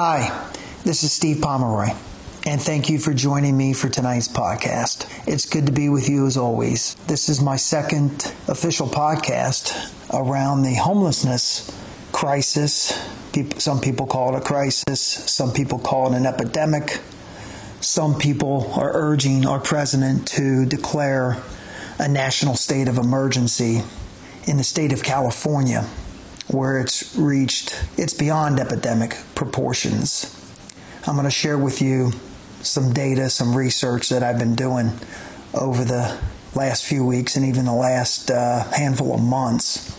Hi, this is Steve Pomeroy, and thank you for joining me for tonight's podcast. It's good to be with you as always. This is my second official podcast around the homelessness crisis. some people call it a crisis, some people call it an epidemic. Some people are urging our president to declare a national state of emergency in the state of California, where it's reached, it's beyond epidemic proportions. I'm going to share with you some data, some research that I've been doing over the last few weeks and even the last uh, handful of months.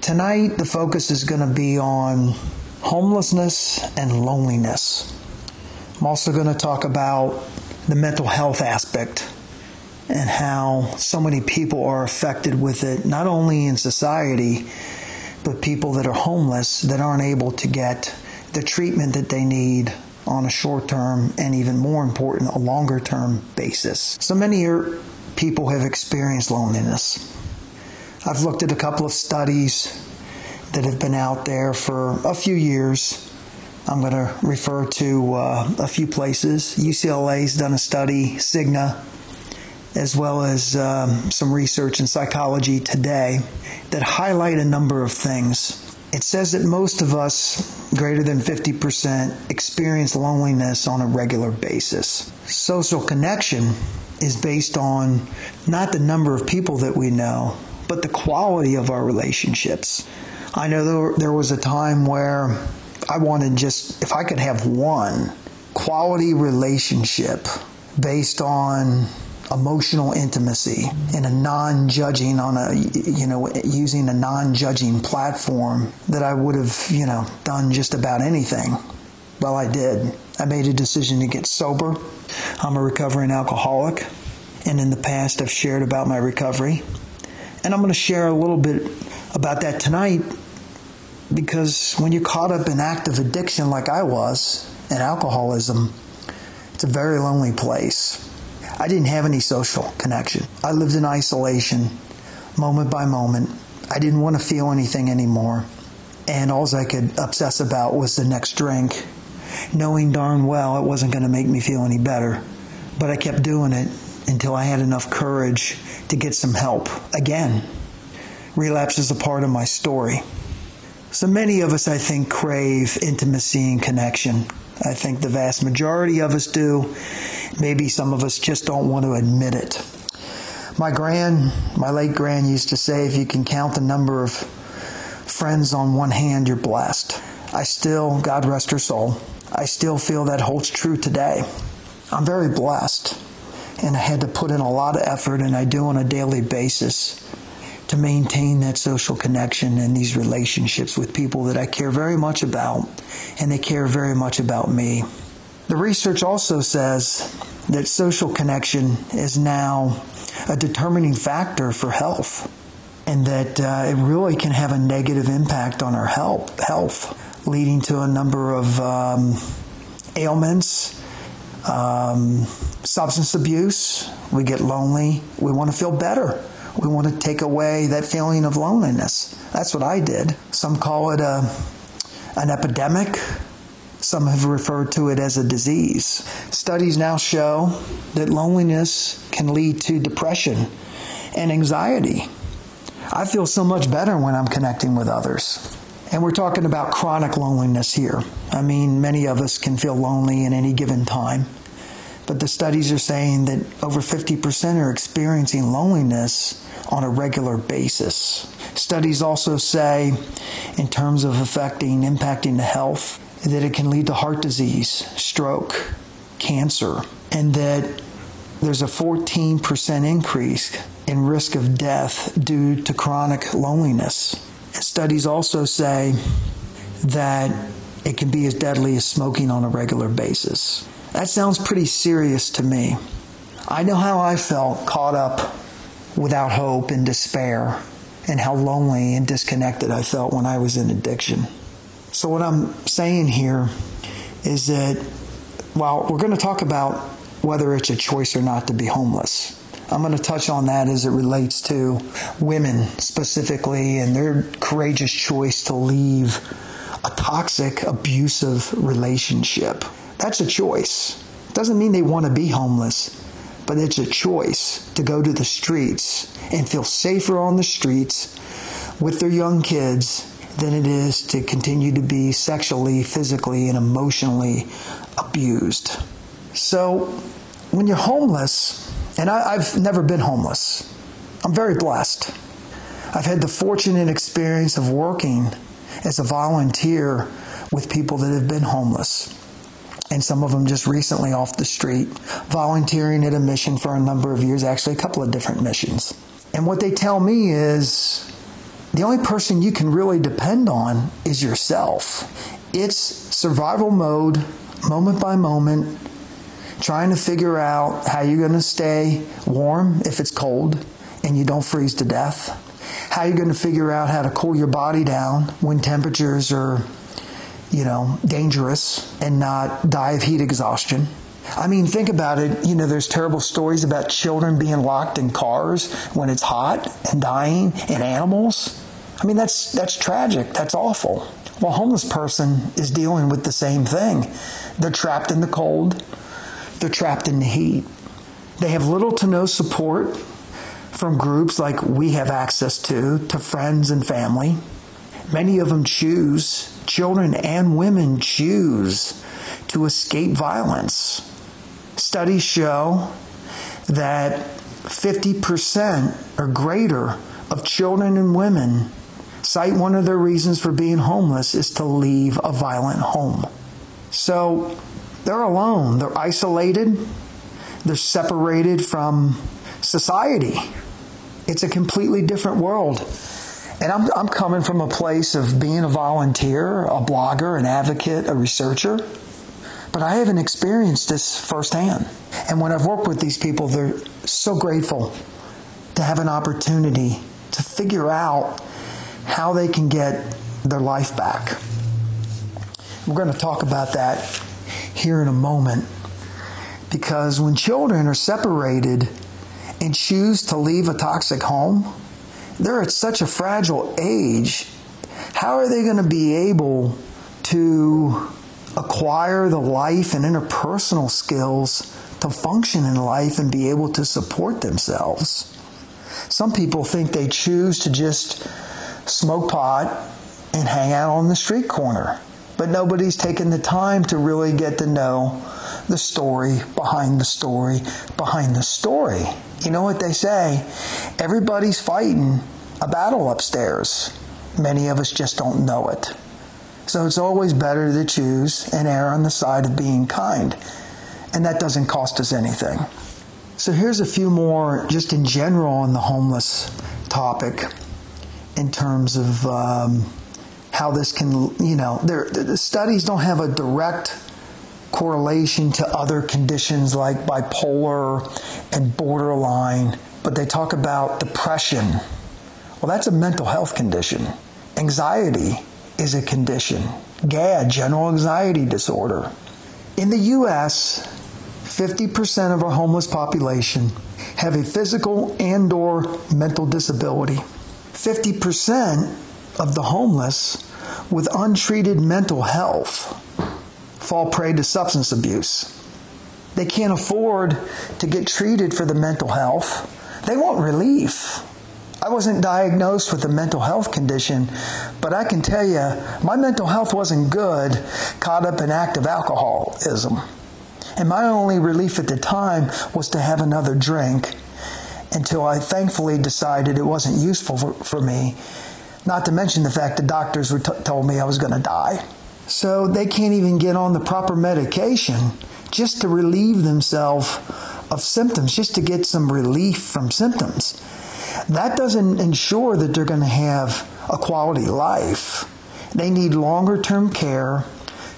Tonight, the focus is going to be on homelessness and loneliness. I'm also going to talk about the mental health aspect and how so many people are affected with it, not only in society, but people that are homeless that aren't able to get the treatment that they need on a short term and even more important, a longer term basis. So many people have experienced loneliness. I've looked at a couple of studies that have been out there for a few years. I'm going to refer to uh, a few places. UCLA's done a study, Cigna as well as um, some research in psychology today that highlight a number of things. It says that most of us, greater than 50%, experience loneliness on a regular basis. Social connection is based on not the number of people that we know, but the quality of our relationships. I know there, there was a time where I wanted just, if I could have one quality relationship based on emotional intimacy in a non-judging on a you know using a non-judging platform that I would have you know done just about anything. Well I did. I made a decision to get sober. I'm a recovering alcoholic. And in the past I've shared about my recovery. And I'm going to share a little bit about that tonight because when you're caught up in active addiction like I was and alcoholism it's a very lonely place I didn't have any social connection. I lived in isolation, moment by moment. I didn't want to feel anything anymore. And all I could obsess about was the next drink, knowing darn well it wasn't going to make me feel any better. But I kept doing it until I had enough courage to get some help. Again, relapse is a part of my story. So many of us, I think, crave intimacy and connection. I think the vast majority of us do. Maybe some of us just don't want to admit it. My grand, my late grand used to say, if you can count the number of friends on one hand, you're blessed. I still, God rest her soul, I still feel that holds true today. I'm very blessed, and I had to put in a lot of effort, and I do on a daily basis to maintain that social connection and these relationships with people that I care very much about, and they care very much about me. The research also says that social connection is now a determining factor for health and that uh, it really can have a negative impact on our health, health leading to a number of um, ailments, um, substance abuse. We get lonely. We want to feel better. We want to take away that feeling of loneliness. That's what I did. Some call it a, an epidemic. Some have referred to it as a disease. Studies now show that loneliness can lead to depression and anxiety. I feel so much better when I'm connecting with others. And we're talking about chronic loneliness here. I mean, many of us can feel lonely in any given time. But the studies are saying that over 50% are experiencing loneliness on a regular basis. Studies also say, in terms of affecting, impacting the health, that it can lead to heart disease, stroke, cancer, and that there's a 14% increase in risk of death due to chronic loneliness. Studies also say that it can be as deadly as smoking on a regular basis. That sounds pretty serious to me. I know how I felt caught up without hope and despair, and how lonely and disconnected I felt when I was in addiction. So, what I'm saying here is that while we're going to talk about whether it's a choice or not to be homeless, I'm going to touch on that as it relates to women specifically and their courageous choice to leave a toxic, abusive relationship. That's a choice. Doesn't mean they want to be homeless, but it's a choice to go to the streets and feel safer on the streets with their young kids than it is to continue to be sexually, physically, and emotionally abused. So, when you're homeless, and I, have never been homeless, I'm very blessed. I've had the fortunate experience of working as a volunteer with people that have been homeless. And some of them just recently off the street, volunteering at a mission for a number of years, actually, a couple of different missions. And what they tell me is the only person you can really depend on is yourself. It's survival mode, moment by moment, trying to figure out how you're going to stay warm if it's cold and you don't freeze to death. How you're going to figure out how to cool your body down when temperatures are, you know, dangerous and not die of heat exhaustion. I mean, think about it. You know, there's terrible stories about children being locked in cars when it's hot and dying, and animals. I mean, that's, that's tragic. That's awful. Well, a homeless person is dealing with the same thing. They're trapped in the cold, they're trapped in the heat. They have little to no support from groups like we have access to, to friends and family. Many of them choose, children and women choose to escape violence. Studies show that 50% or greater of children and women cite one of their reasons for being homeless is to leave a violent home. So they're alone, they're isolated, they're separated from society. It's a completely different world. And I'm, I'm coming from a place of being a volunteer, a blogger, an advocate, a researcher, but I haven't experienced this firsthand. And when I've worked with these people, they're so grateful to have an opportunity to figure out how they can get their life back. We're going to talk about that here in a moment because when children are separated and choose to leave a toxic home, they're at such a fragile age. How are they going to be able to acquire the life and interpersonal skills to function in life and be able to support themselves? Some people think they choose to just smoke pot, and hang out on the street corner. But nobody's taken the time to really get to know the story behind the story behind the story. You know what they say? Everybody's fighting a battle upstairs. Many of us just don't know it. So it's always better to choose and err on the side of being kind. And that doesn't cost us anything. So here's a few more, just in general, on the homeless topic in terms of um, how this can, you know, the studies don't have a direct correlation to other conditions like bipolar and borderline, but they talk about depression. Well, that's a mental health condition. Anxiety is a condition. GAD, general anxiety disorder. In the U.S., 50% of our homeless population have a physical and or mental disability. 50% of the homeless with untreated mental health fall prey to substance abuse. They can't afford to get treated for the mental health. They want relief. I wasn't diagnosed with a mental health condition, but I can tell you my mental health wasn't good, caught up in active alcoholism. And my only relief at the time was to have another drink until I thankfully decided it wasn't useful for, for me. Not to mention the fact the doctors were told me I was going to die. So they can't even get on the proper medication just to relieve themselves of symptoms, just to get some relief from symptoms. That doesn't ensure that they're going to have a quality life. They need longer term care,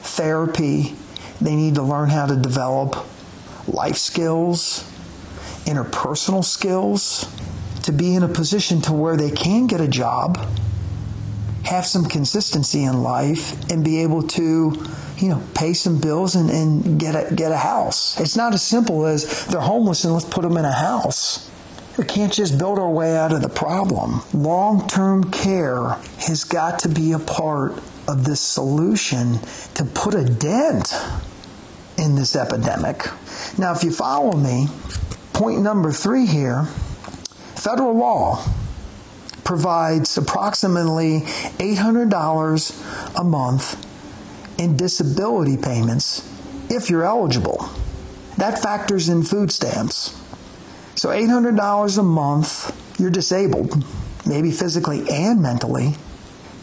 therapy. They need to learn how to develop life skills, interpersonal skills to be in a position to where they can get a job, have some consistency in life, and be able to, you know, pay some bills and, and get a get a house. It's not as simple as they're homeless and let's put them in a house. We can't just build our way out of the problem. Long term care has got to be a part of this solution to put a dent in this epidemic. Now, if you follow me, point number three here federal law provides approximately $800 a month in disability payments if you're eligible. That factors in food stamps. So $800 a month, you're disabled, maybe physically and mentally.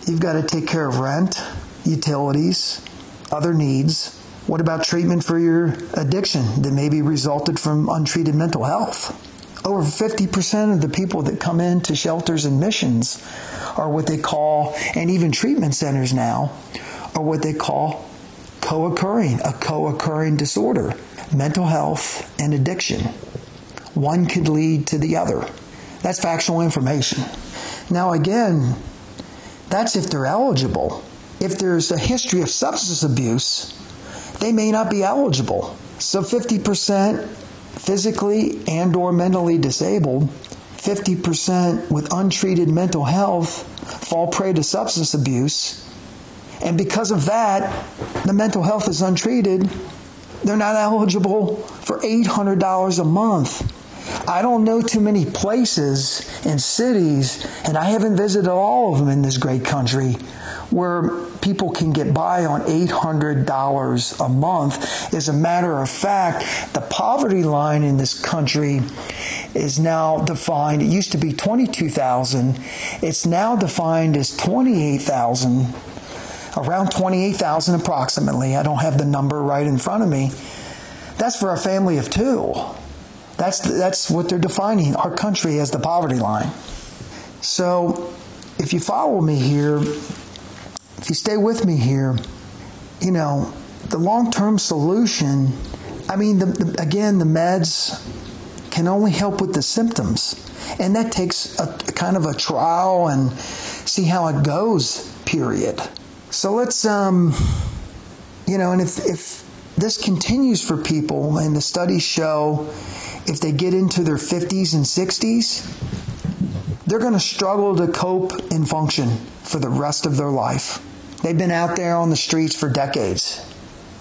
You've got to take care of rent, utilities, other needs. What about treatment for your addiction that maybe resulted from untreated mental health? Over 50% of the people that come into shelters and missions are what they call, and even treatment centers now, are what they call co occurring, a co occurring disorder, mental health and addiction. One could lead to the other. That's factual information. Now, again, that's if they're eligible. If there's a history of substance abuse, they may not be eligible. So 50% physically and or mentally disabled, 50% with untreated mental health fall prey to substance abuse. And because of that, the mental health is untreated. They're not eligible for $800 a month. I don't know too many places and cities, and I haven't visited all of them in this great country, where people can get by on $800 a month. As a matter of fact, the poverty line in this country is now defined, it used to be 22,000, it's now defined as 28,000, around 28,000 approximately. I don't have the number right in front of me. That's for a family of two. That's, that's what they're defining our country as the poverty line. So, if you follow me here, if you stay with me here, you know, the long term solution, I mean, the, the, again, the meds can only help with the symptoms. And that takes a, a kind of a trial and see how it goes, period. So let's, um, you know, and if, if this continues for people, and the studies show if they get into their 50s and 60s, they're going to struggle to cope and function for the rest of their life. They've been out there on the streets for decades.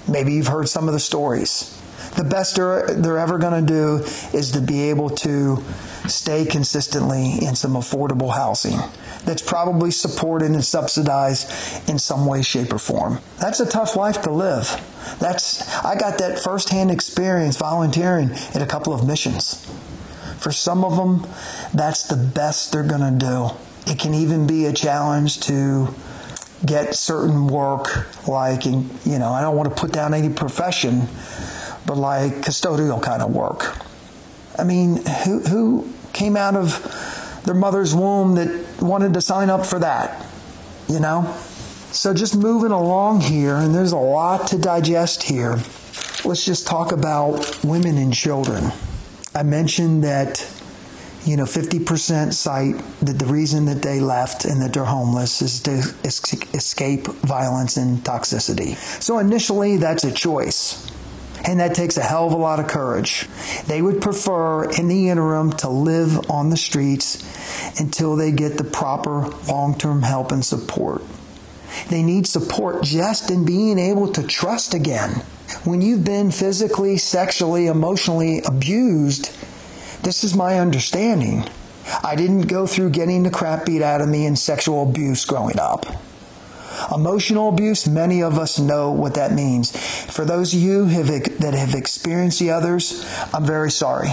Maybe you've heard some of the stories. The best they're, they're ever going to do is to be able to stay consistently in some affordable housing that's probably supported and subsidized in some way, shape, or form. That's a tough life to live. That's I got that firsthand experience volunteering at a couple of missions. For some of them, that's the best they're going to do. It can even be a challenge to get certain work, like, in, you know, I don't want to put down any profession, but like custodial kind of work. I mean, who, who came out of their mother's womb that wanted to sign up for that? You know? So just moving along here, and there's a lot to digest here. Let's just talk about women and children. I mentioned that you know, 50% cite that the reason that they left and that they're homeless is to escape violence and toxicity. So initially, that's a choice. And that takes a hell of a lot of courage. They would prefer, in the interim, to live on the streets until they get the proper long term help and support. They need support just in being able to trust again. When you've been physically, sexually, emotionally abused, this is my understanding. I didn't go through getting the crap beat out of me and sexual abuse growing up. Emotional abuse, many of us know what that means. For those of you have, that have experienced the others, I'm very sorry.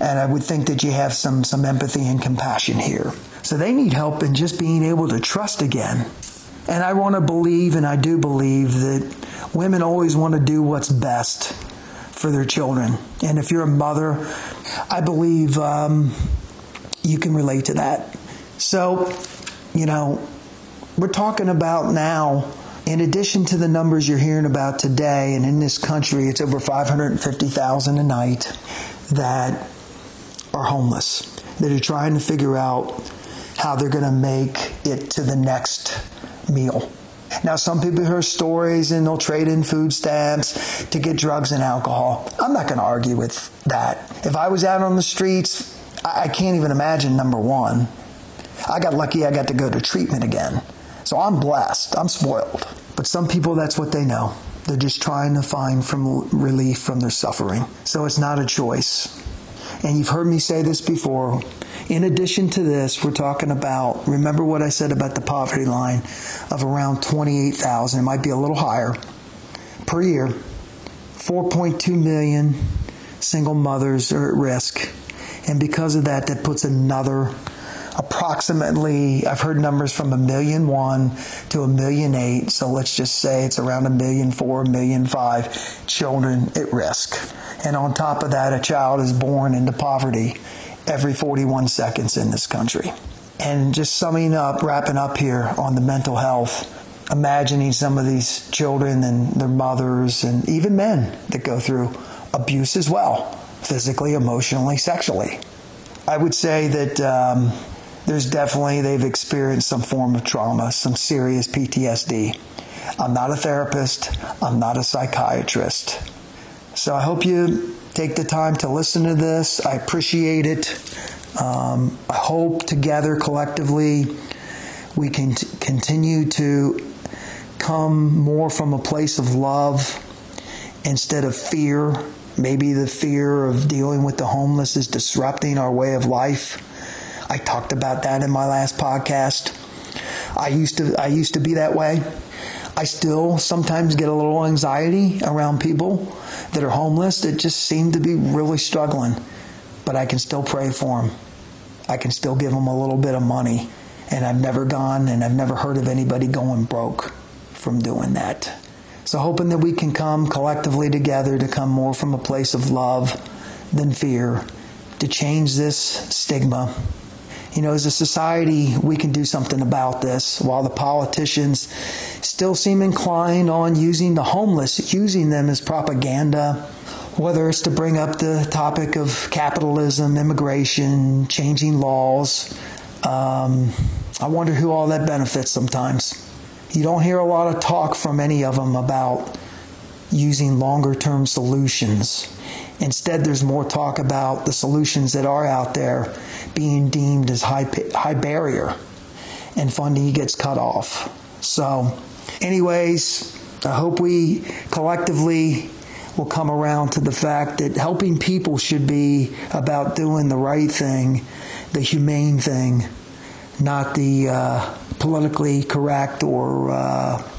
And I would think that you have some, some empathy and compassion here. So they need help in just being able to trust again. And I want to believe, and I do believe, that women always want to do what's best for their children. And if you're a mother, I believe um, you can relate to that. So, you know, we're talking about now, in addition to the numbers you're hearing about today, and in this country, it's over 550,000 a night that are homeless, that are trying to figure out how they're going to make it to the next meal. Now, some people hear stories and they'll trade in food stamps to get drugs and alcohol. I'm not going to argue with that. If I was out on the streets, I can't even imagine number one. I got lucky I got to go to treatment again. So I'm blessed. I'm spoiled. But some people, that's what they know. They're just trying to find from relief from their suffering. So it's not a choice. And you've heard me say this before. In addition to this, we're talking about, remember what I said about the poverty line of around 28,000. It might be a little higher per year. 4.2 million single mothers are at risk. And because of that, that puts another approximately I've heard numbers from a million one to a million eight. So let's just say it's around a million four, a million five children at risk. And on top of that, a child is born into poverty every 41 seconds in this country. And just summing up, wrapping up here on the mental health, imagining some of these children and their mothers and even men that go through abuse as well, physically, emotionally, sexually. I would say that um, there's definitely, they've experienced some form of trauma, some serious PTSD. I'm not a therapist, I'm not a psychiatrist. So I hope you take the time to listen to this. I appreciate it. Um, I hope together, collectively, we can t- continue to come more from a place of love instead of fear. Maybe the fear of dealing with the homeless is disrupting our way of life. I talked about that in my last podcast. I used to I used to be that way. I still sometimes get a little anxiety around people that are homeless that just seem to be really struggling, but I can still pray for them. I can still give them a little bit of money, and I've never gone and I've never heard of anybody going broke from doing that. So hoping that we can come collectively together to come more from a place of love than fear to change this stigma you know, as a society, we can do something about this. While the politicians still seem inclined on using the homeless, using them as propaganda, whether it's to bring up the topic of capitalism, immigration, changing laws. Um, I wonder who all that benefits sometimes. You don't hear a lot of talk from any of them about using longer term solutions. Instead, there's more talk about the solutions that are out there being deemed as high, high barrier and funding gets cut off. So, anyways, I hope we collectively will come around to the fact that helping people should be about doing the right thing, the humane thing, not the uh, politically correct or uh,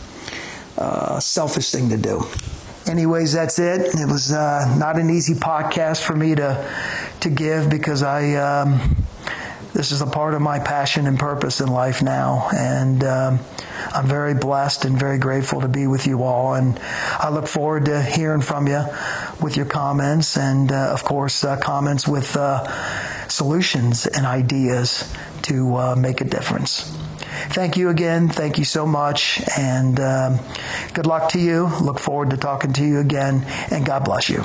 uh, selfish thing to do anyways, that's it. It was uh, not an easy podcast for me to to give because I um, this is a part of my passion and purpose in life now, and um, I'm very blessed and very grateful to be with you all. And I look forward to hearing from you with your comments, and uh, of course, uh, comments with uh, solutions and ideas to uh, make a difference thank you again. Thank you so much. And um, good luck to you. Look forward to talking to you again. And God bless you.